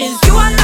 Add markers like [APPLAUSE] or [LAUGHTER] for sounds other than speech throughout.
is you are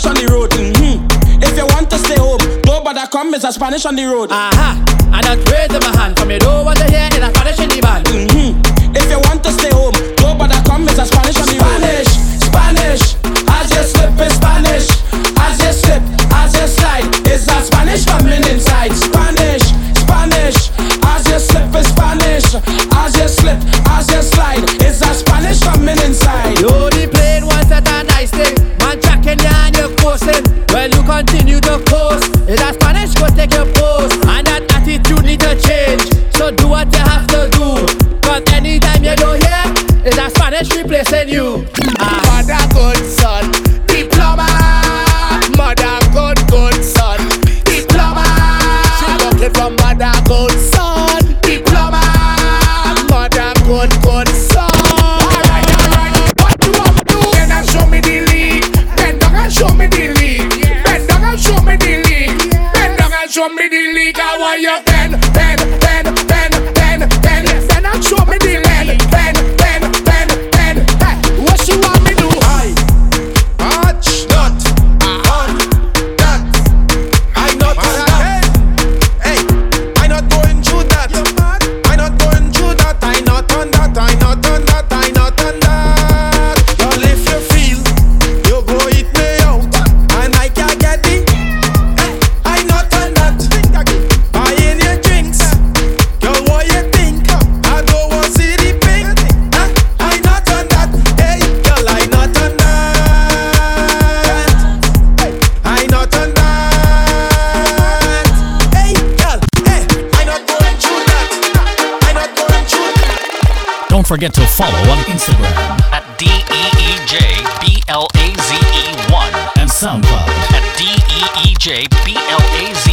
Spanish on the road. Mm-hmm. If you want to stay home, don't bother come, it's a Spanish on the road. Aha, and I raise my hand from your door want to hear in a Spanish in the band. Mm-hmm. If you want to stay home, but I come is a Spanish on the road. Spanish, Spanish, as you slip in Spanish, as you slip, as you slide, is that Spanish coming inside? Spanish, Spanish, as you slip in Spanish, as you slip, as you slide, is that Coming inside? You the plane was that a nice thing, man tracking you and you're coasting. Well, you continue to coast, is that Spanish, go take your pose And that attitude need to change. So do what you have to do. Cause anytime you don't hear It's a Spanish replacing you forget to follow on Instagram at DEEJBLAZE1 and SoundCloud at DEEJBLAZE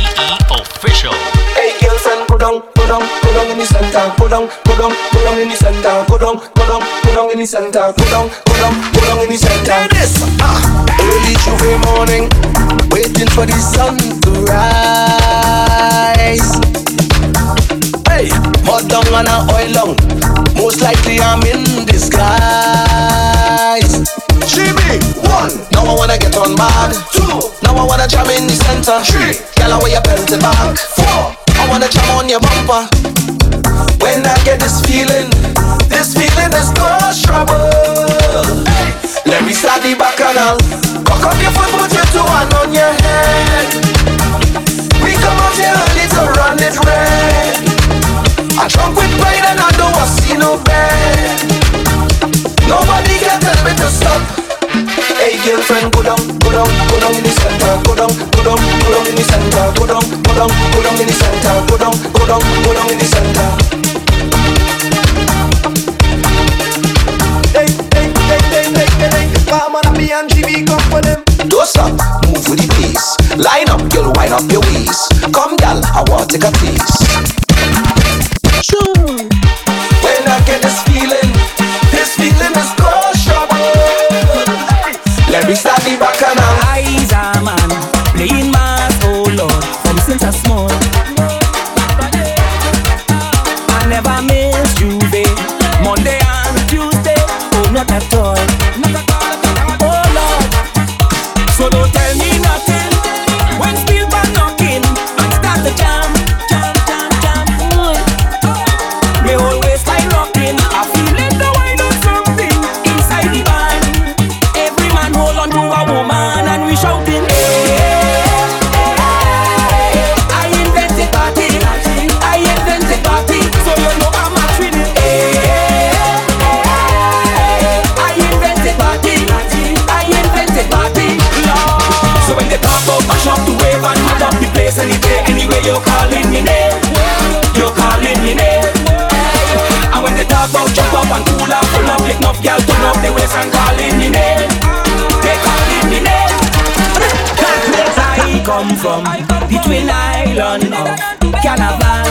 official. Hey girlfriend, go down, go down, go down in the center, go down, go down, go down in the center, go down, go down, go down in the center, go down, go down, go down in the center. This, ah, early Tuesday morning, waiting for the sun to rise. Hey, hot down and a oil long, most likely I'm in disguise. Jimmy, One, now I wanna get on bad. Two, now I wanna jam in the center. Three, girl, away your belt back. Four, I wanna jam on your bumper. When I get this feeling, this feeling is no trouble. Let me start the bacchanal. Cock up your foot, put your two hand on your head. We come out Drunk with pride and I don't want to see no bed. Nobody can tell me to stop. Hey girlfriend, go down, go down, go down in the center. Go down, go down, go down in the center. Go down, go down, go down in the center. Go down, go down, go down in the center. Hey, hey, hey, hey, hey, hey, hey. Come on, happy and GB, come for them. Don't stop, move with the pace. Line up, girl, wind up your waist. Come, girl, I want to take a piece. Let me start the back any day, anyway you're calling me name, you're calling me name. And when they talk about jump up and cool up, pull up, lick up, girl, turn up the waist and calling me name. They calling me name. That place I come from, twin island of Carnival.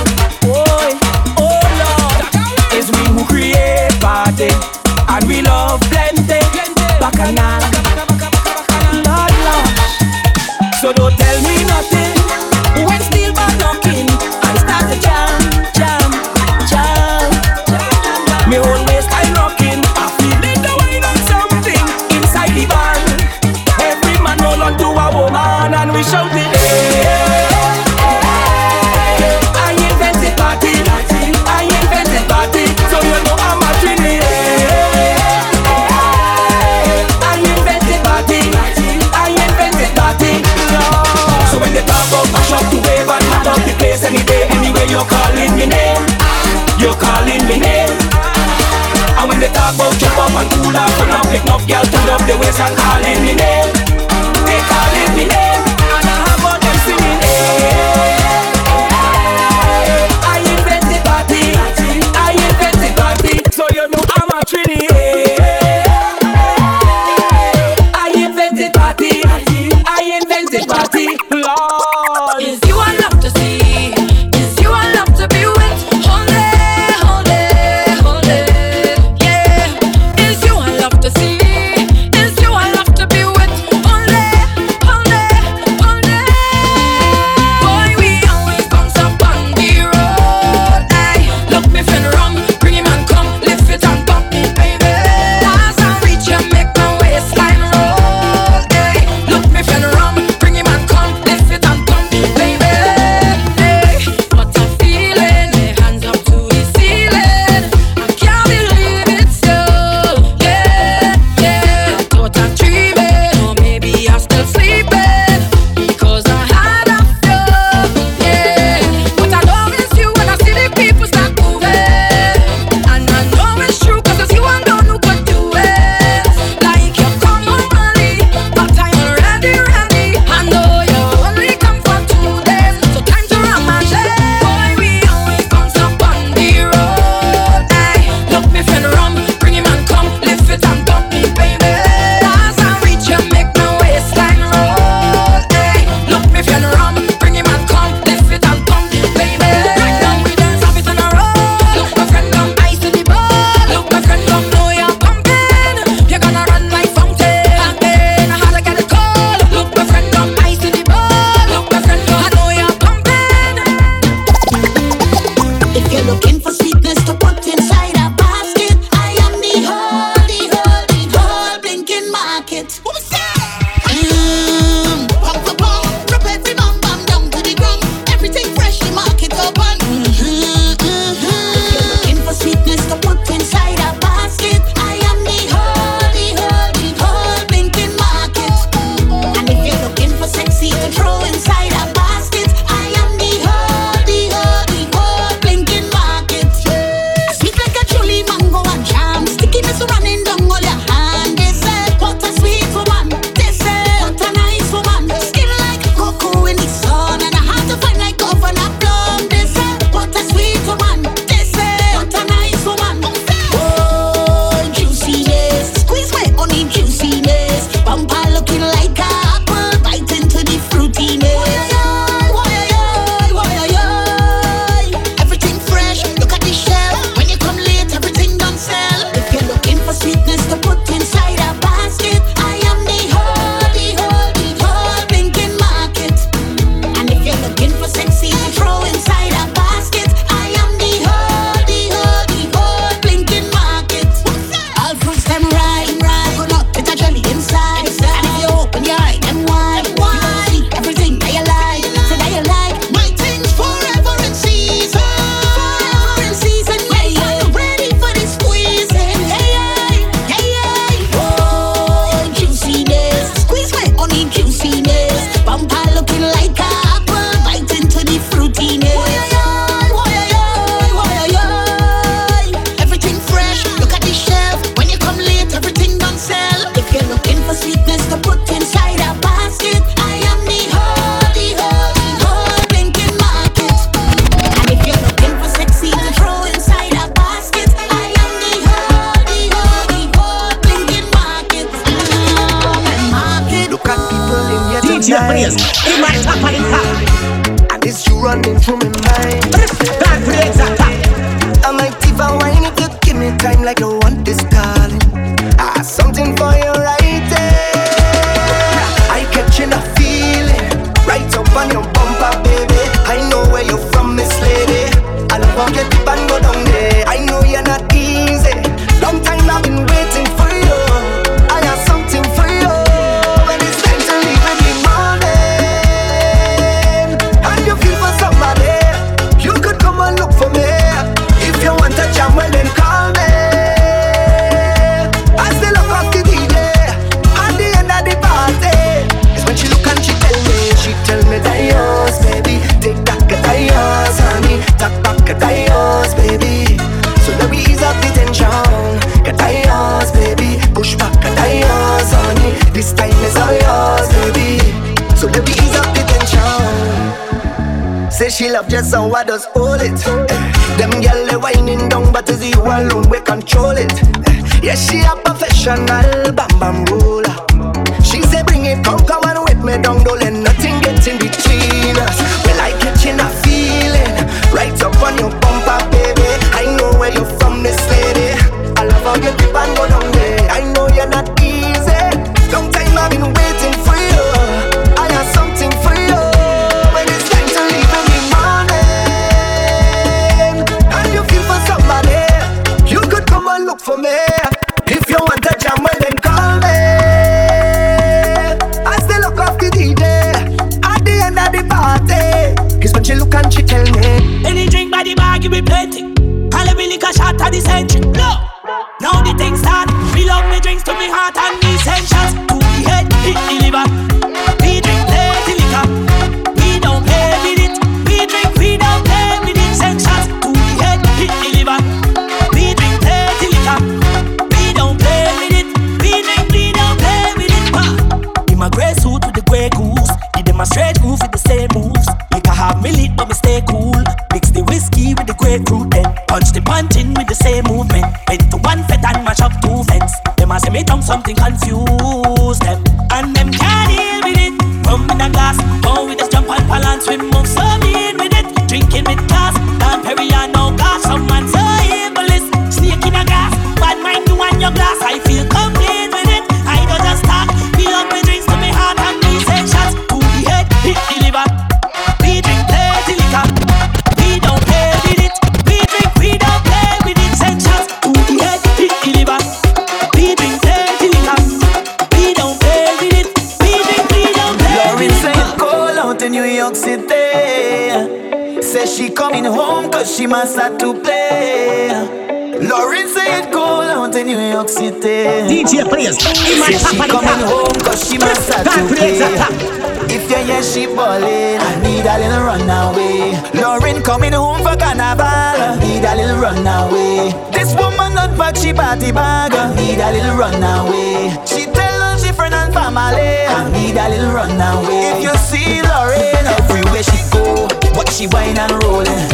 back, she party bagger. Need a little runaway. She tell her she friend and family. I need a little runaway. If you see Lorraine everywhere she go, what she wine and rolling.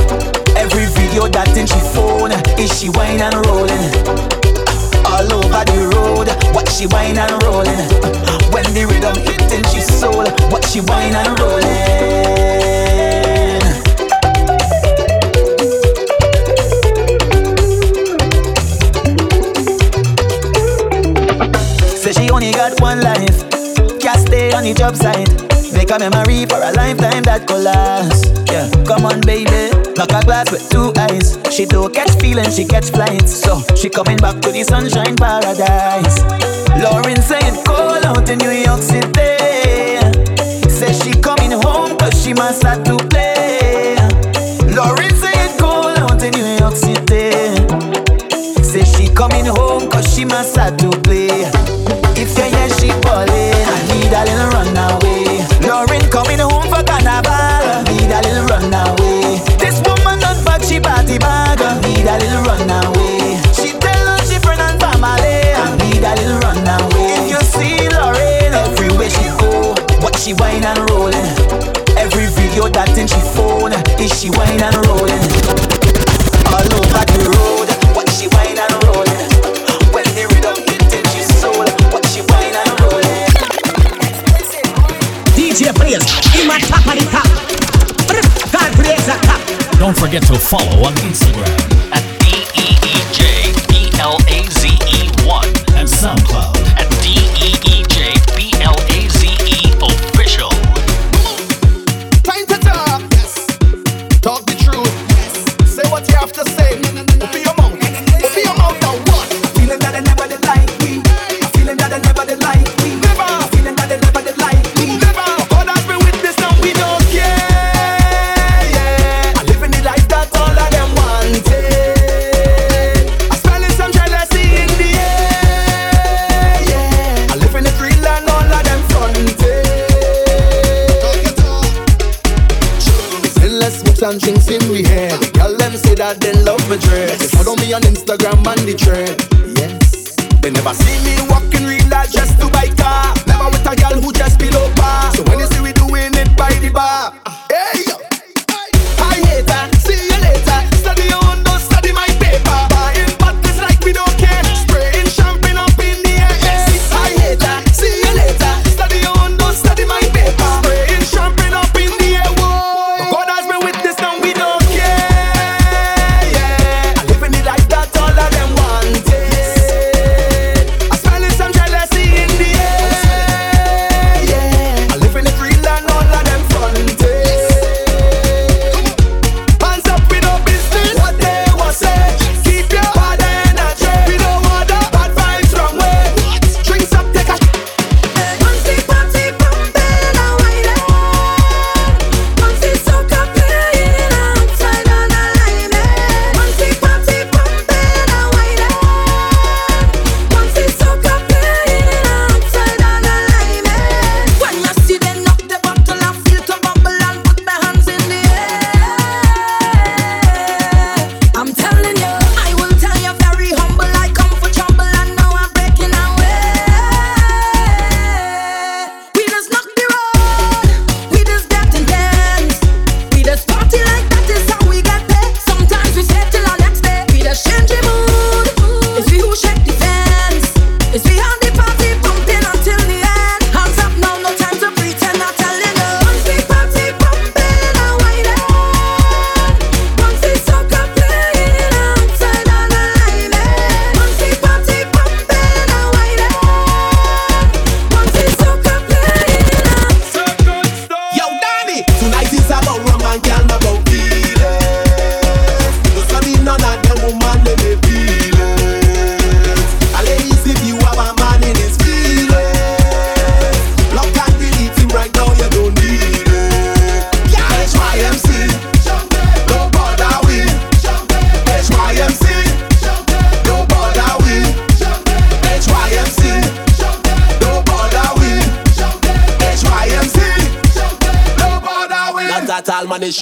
Every video that in she phone, is she wine and rolling. All over the road, what she wine and rolling. When the rhythm hitting she soul, what she wine and rolling. got one life. Can't stay on the job site. Make a memory for a lifetime that could last. Yeah, come on, baby. knock a glass with two eyes. She don't catch feelings, she catch flights. So she coming back to the sunshine paradise. Lauren saying call out in New York City. Says she coming home cause she must have to play. she whine and rolling. Every video that in she phone is she whine and rolling. All over the road, what she whine and rolling. When the rhythm hit in she soul, what she whine and rolling. DJ Blaze, in my top of the top. God Blaze a top. Don't forget to follow on Instagram.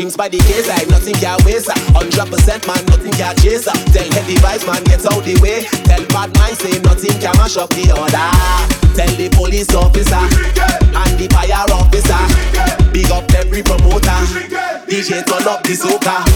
Drinks by the case like nothing can waste. Hundred percent man, nothing can chase. Tell heavy vibes man, get out the way. Tell bad mind say nothing can mash up the order. Tell the police officer and the fire officer. Big up every promoter. DJ turn up the soca.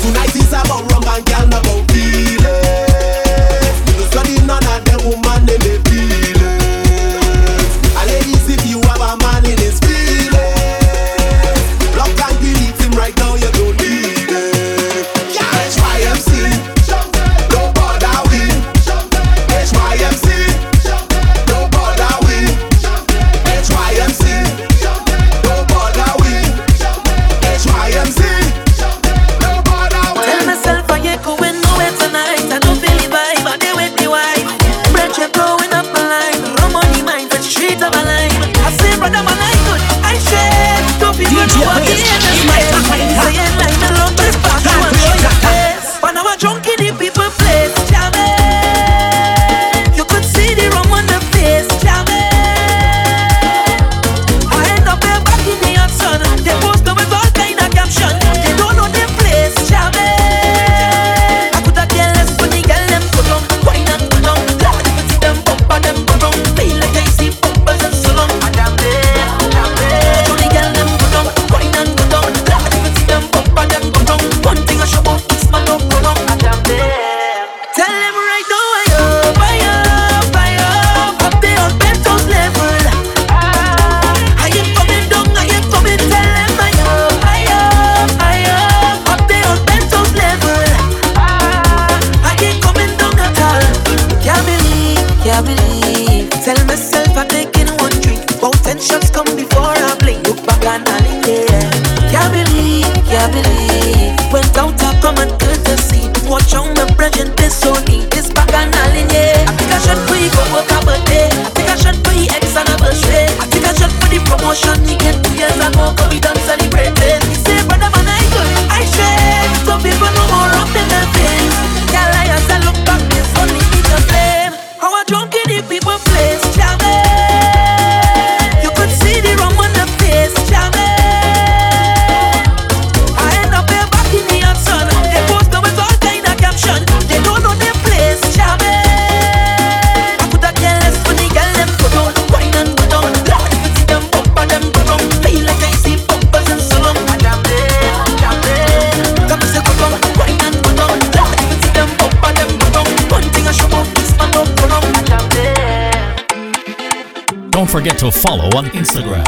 to follow on Instagram.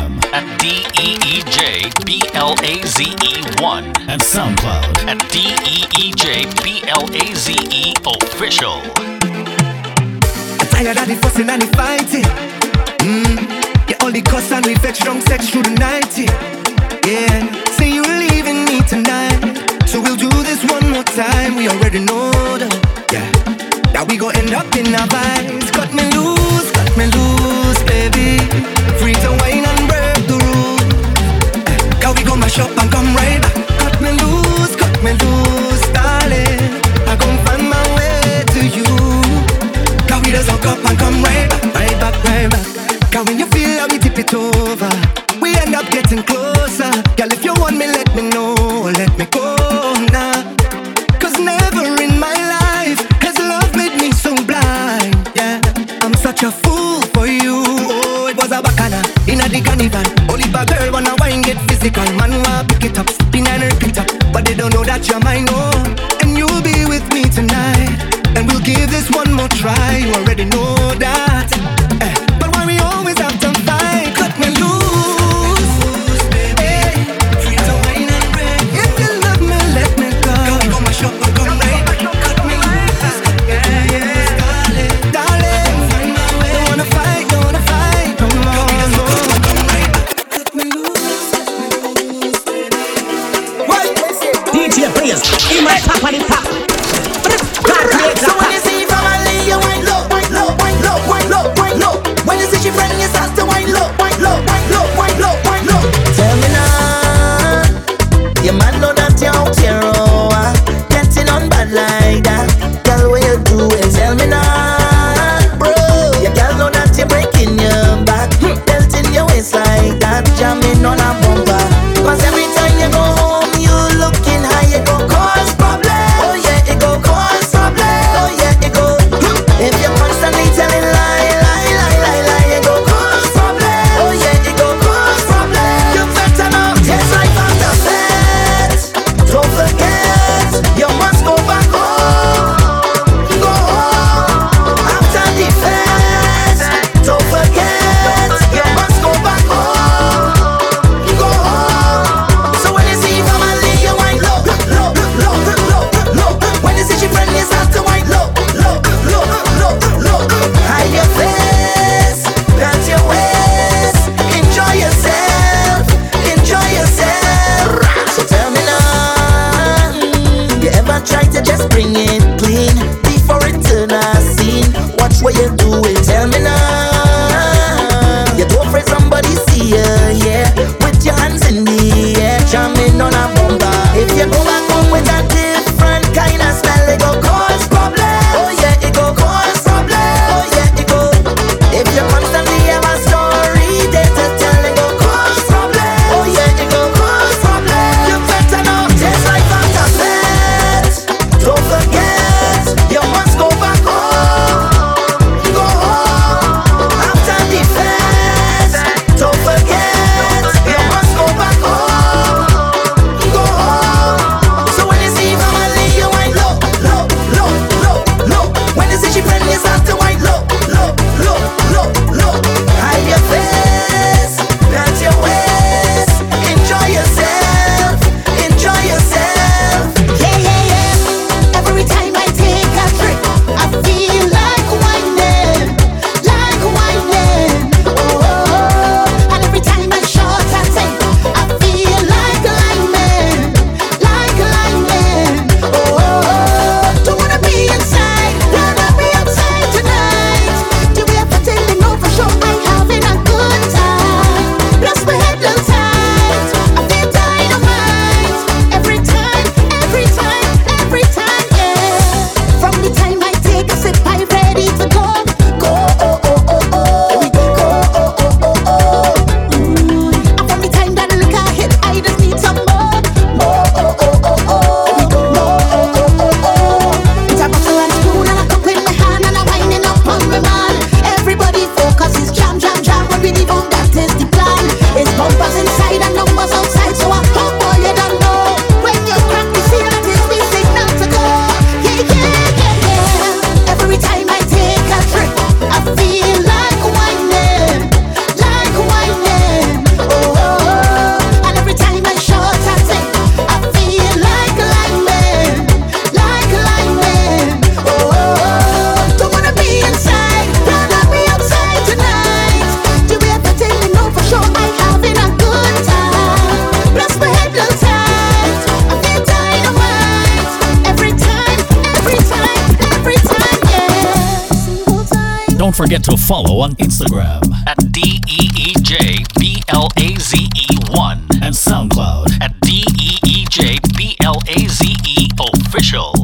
forget to follow on Instagram. At DEEJBLAZE1 and SoundCloud. At DEEJBLAZE official.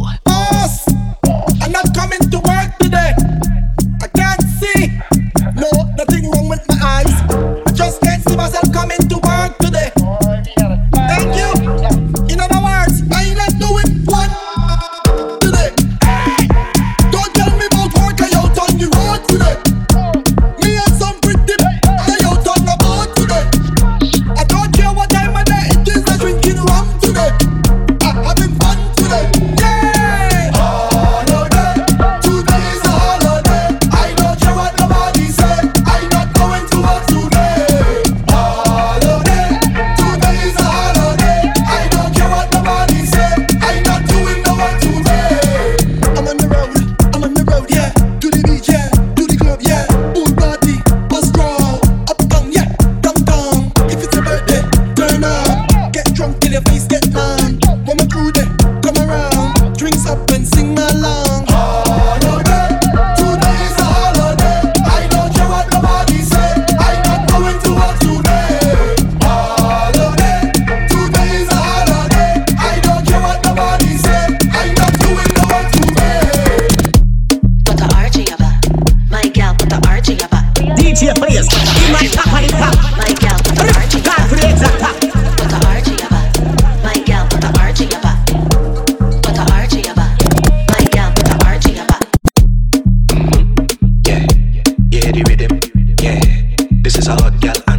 hot gal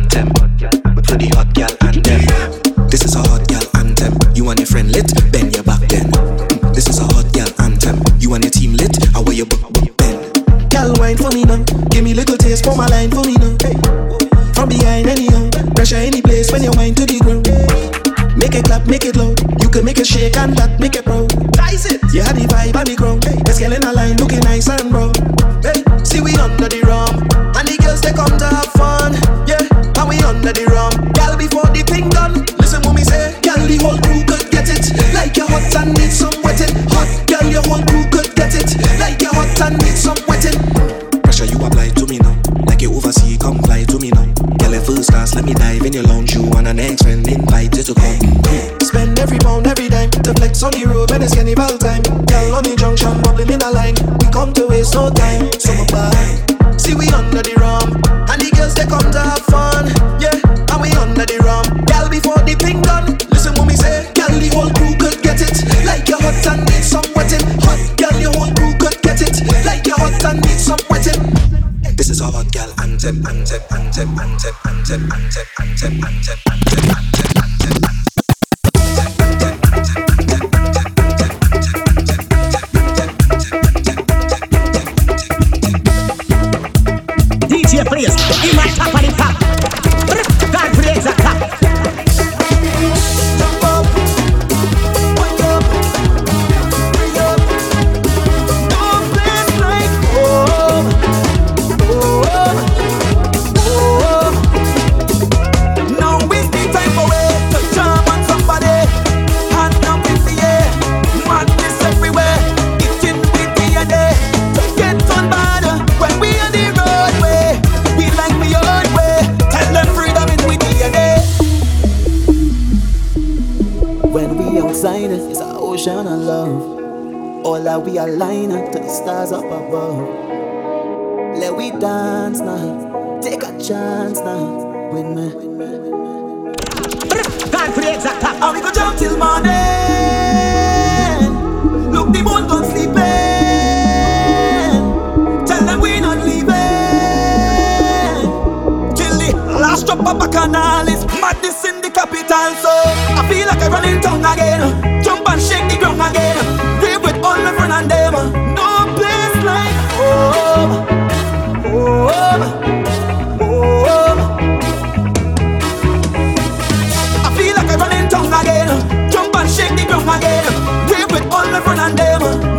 and unzip, unzip, unzip. that we align up to the stars up above. Let we dance now, take a chance now, with me. Time for the exact time. Oh, we go jump till morning. Look, the moon gone sleeping. Tell them we not leaving. Till the last drop of bacchanal is madness in the capital. So I feel like I'm running tongue again. Jump and shake the ground again and them. No place like home. Home. Home. I feel like I'm running tongues again. Jump and shake the ground again. We're with all my friends and them.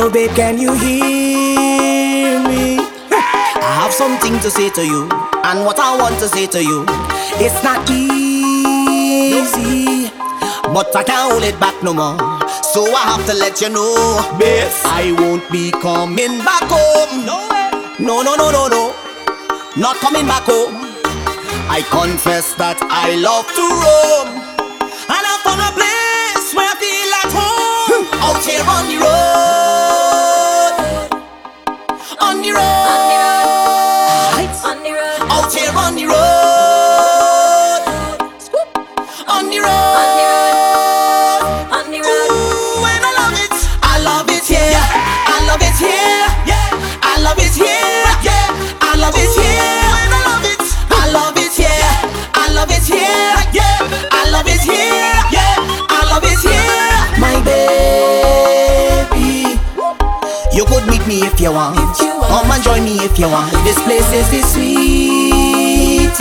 Hello, babe, can you hear me? [LAUGHS] I have something to say to you, and what I want to say to you, it's not easy, but I can't hold it back no more. So I have to let you know, babe, I won't be coming back home. No, no, no, no, no, not coming back home. I confess that I love to roam, and I found a place where I feel at home. [LAUGHS] Out here on the road, the road, On the road, here on the road, on the road, on the road. On the road. Ooh, I love it, I love it here, I love it here, I love it here, I love it here, I love it, here, I love it here, I love it here, I love it here, my baby. You could meet me if you want. Come and join me if you want. This place is the sweetest.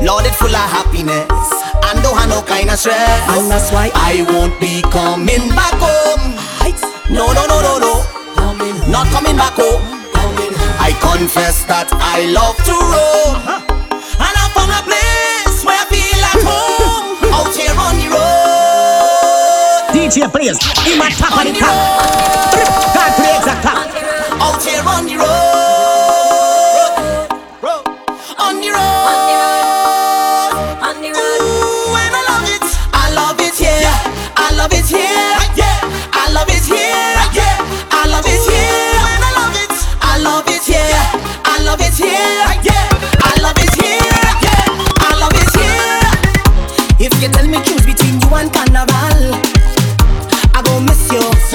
Lord, it's full of happiness. And don't have no kind of stress. And that's why I won't be coming back home. No, no, no, no, no. Not coming back home. I confess that I love to roam. And I found a place where I feel at home. Out here on the road. DJ players, in my top of the top fare on the road. road. On the road. On the road. Ooh, and I love it. I love it here. Yeah. I love it here. Yeah. I love it here. Yeah. I love it here. Ooh, I love it. I love it here. I love it here. Yeah. I love it here. Yeah. I love it here. If you tell me choose between you and carnival, I go miss you.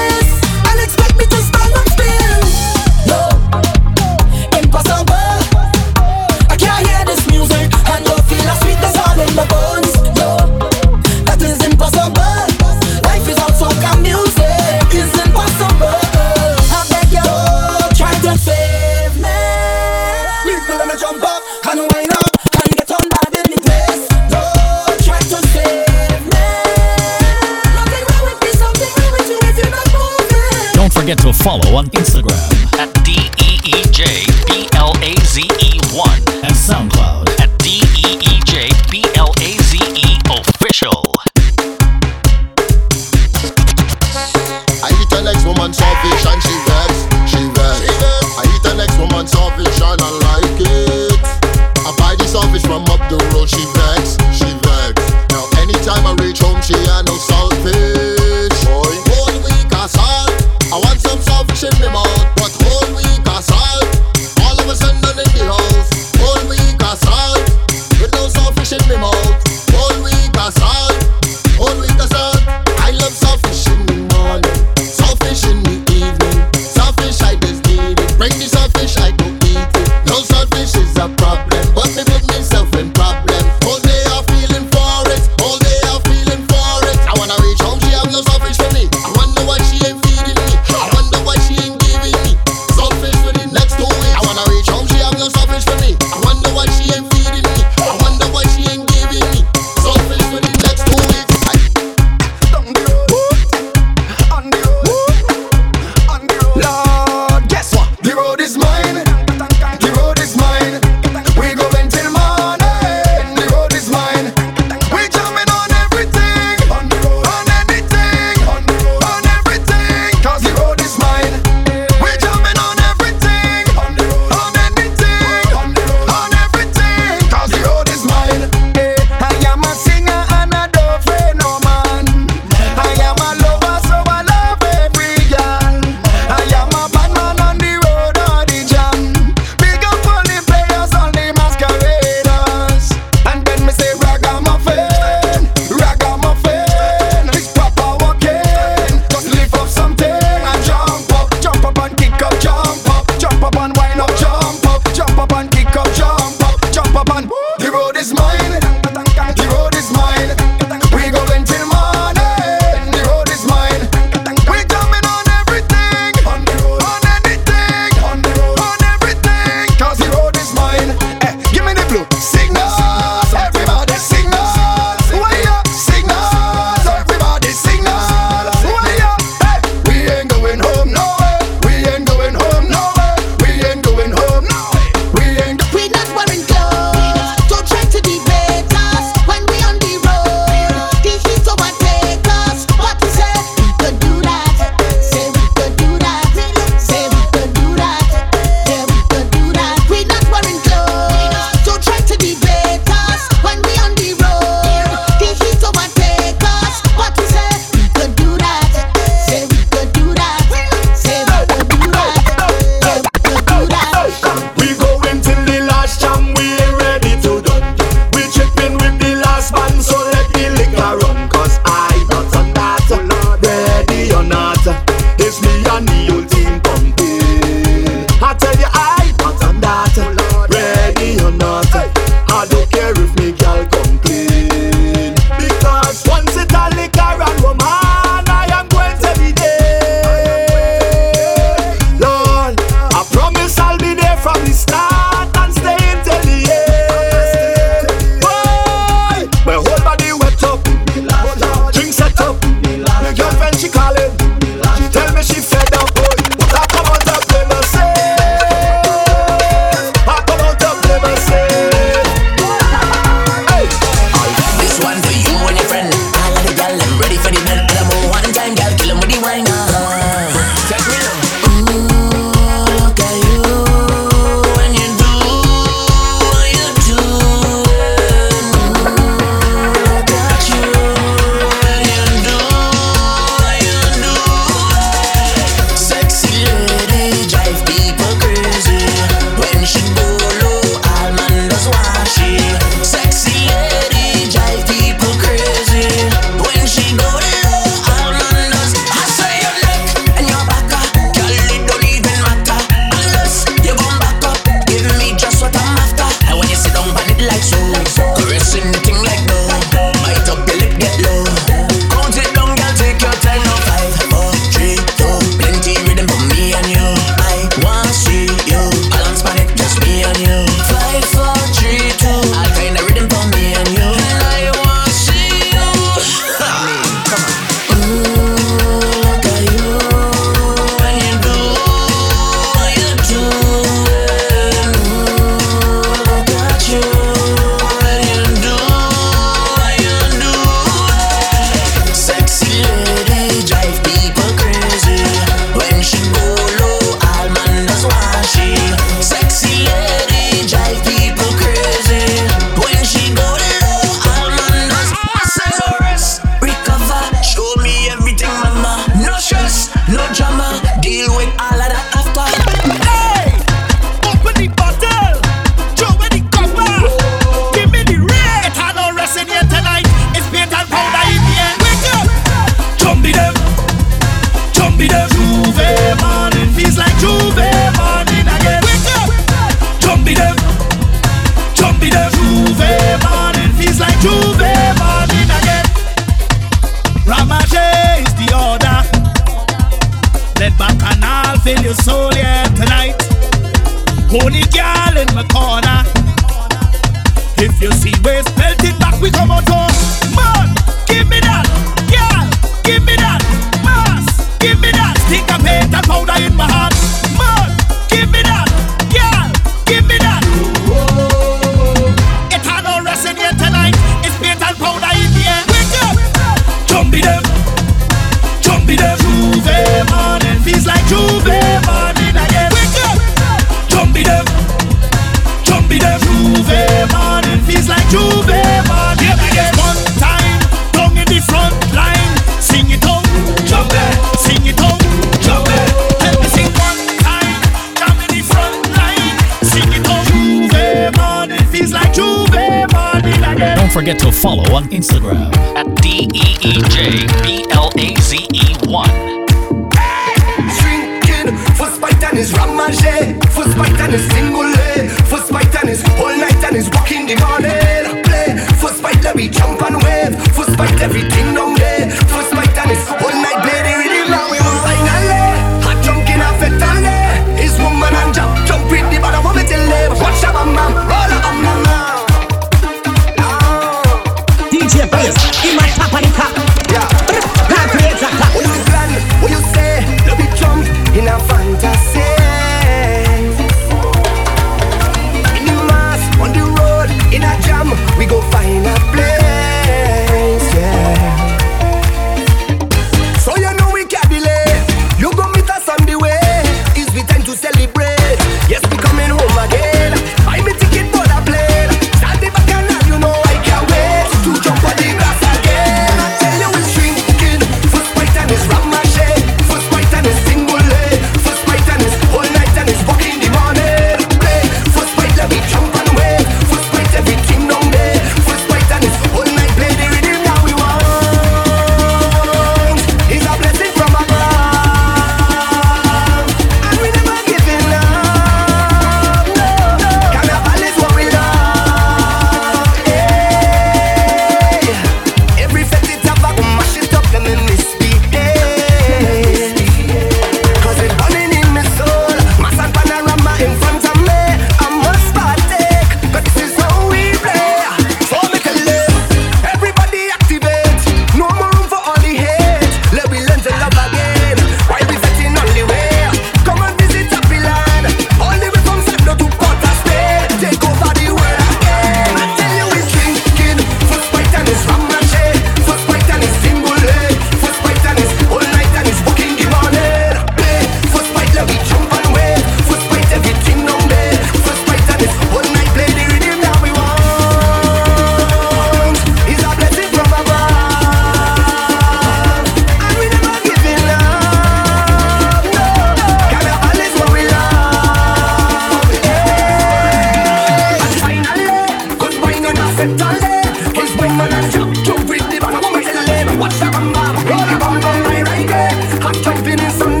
in some.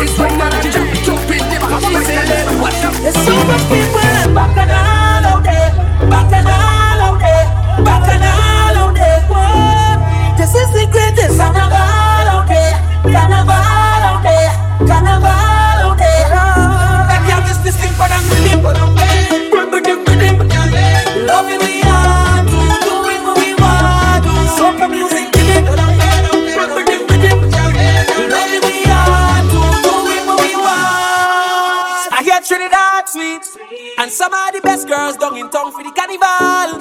It's when I jump, jump in the pussy. There's so much people in Bacchanal. girls down in town for the carnival.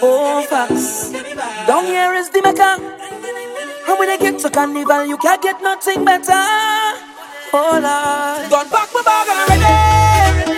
Oh, facts. Down here is the mecca. And when I get to carnival, you can't get nothing better. Oh, Lord. Don't pack my bag already.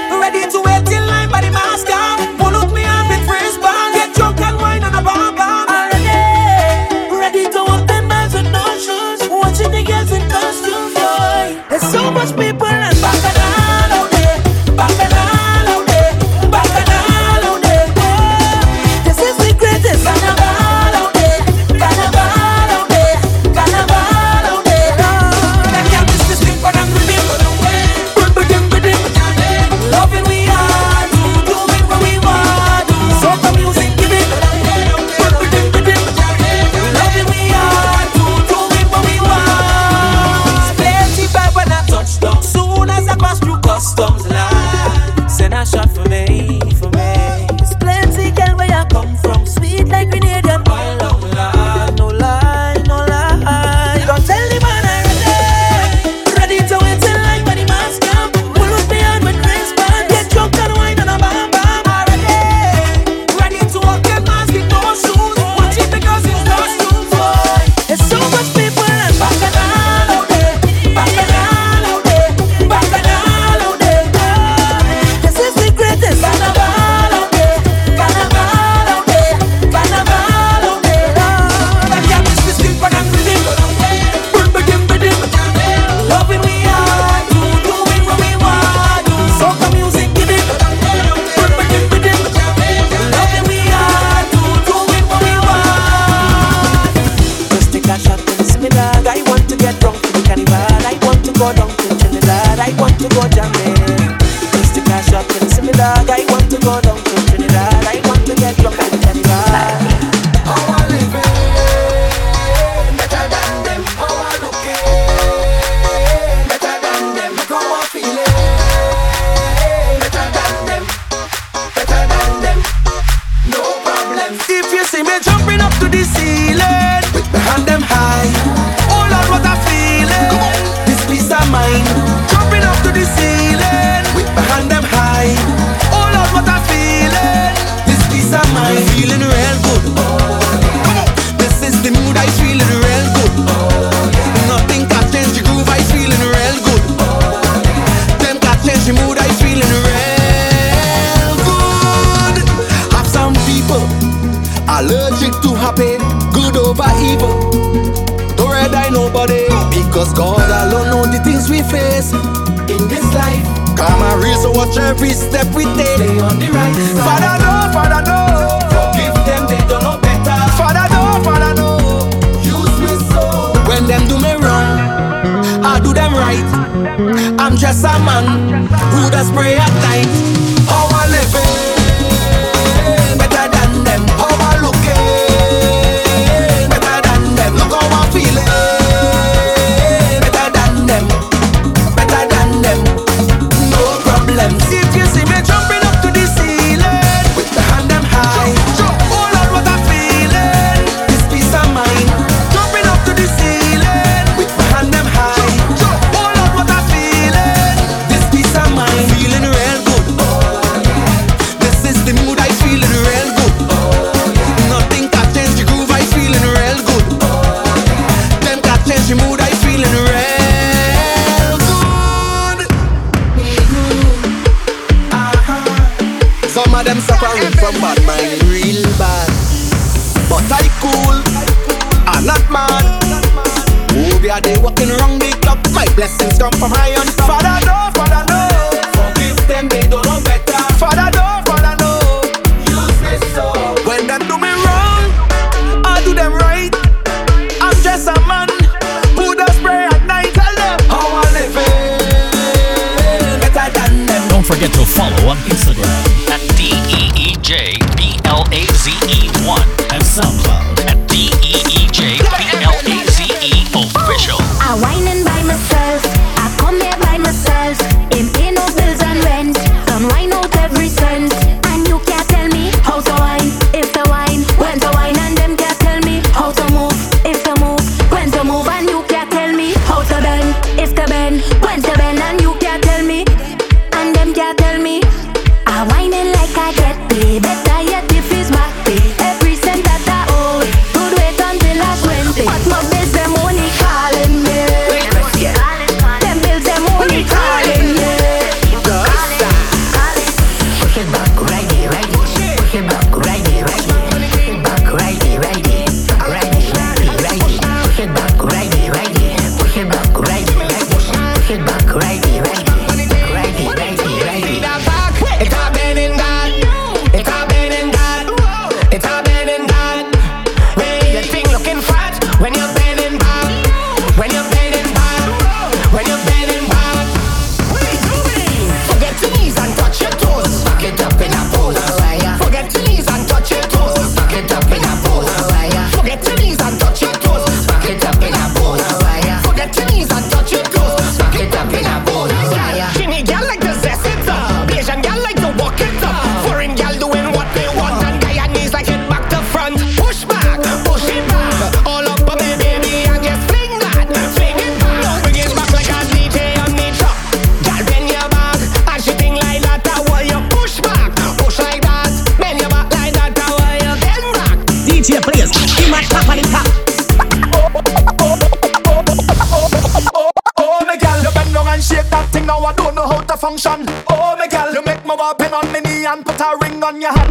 And put a ring on your hand.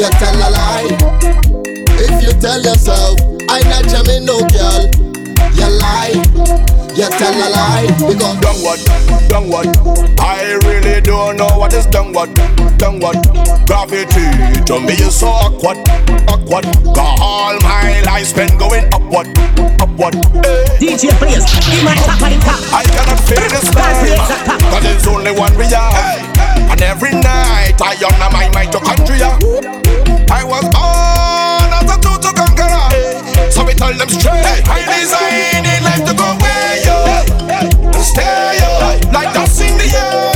you tell a lie. If you tell yourself, I not jamming no girl, you lie you tell a lie because downward, downward. I really don't know what is downward, downward. Gravity to me is so awkward, awkward. Got all my life spent going upward, upward. DJ please, give my top on top. I cannot feel this life, cause there's only one we have. And every night I on my mitochondria. I was on as a tool to conqueror, so we tell them straight. I designed life to go. sing the air.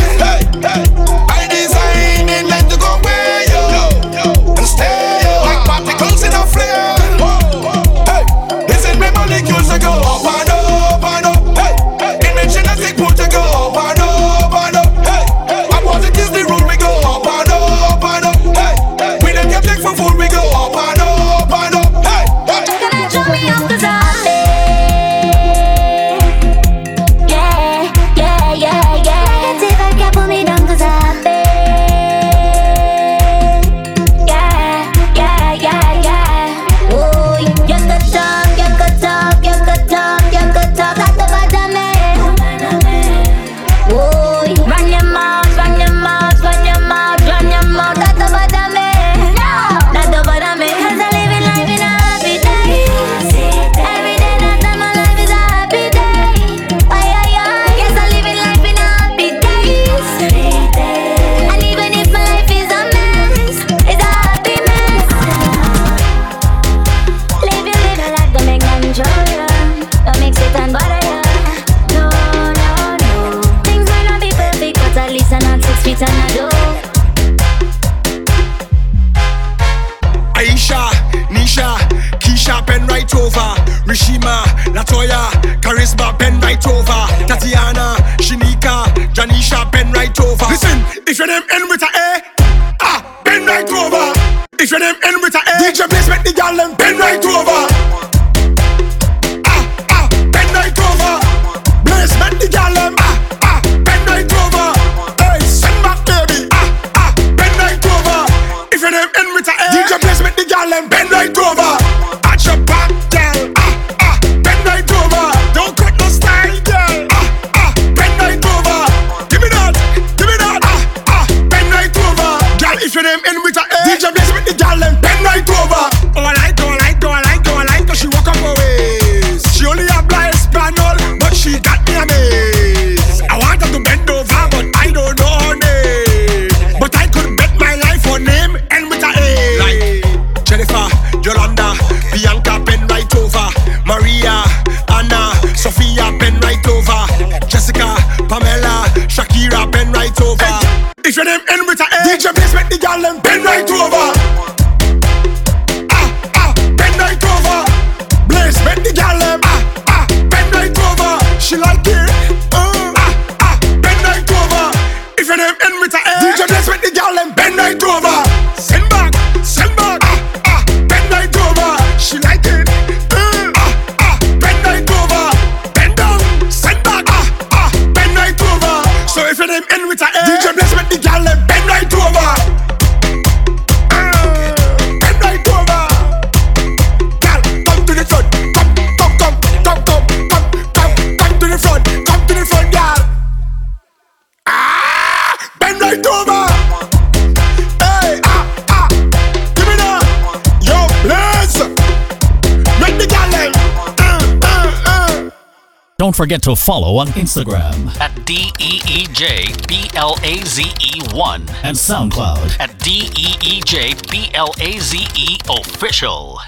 bend right over. Listen, if your name end with a A, ah, bend right over. If your name end with a A, DJ please make the gal, them bend right over. Don't forget to follow on Instagram at D E E J B L A Z E 1 and SoundCloud at D E E J B L A Z E Official.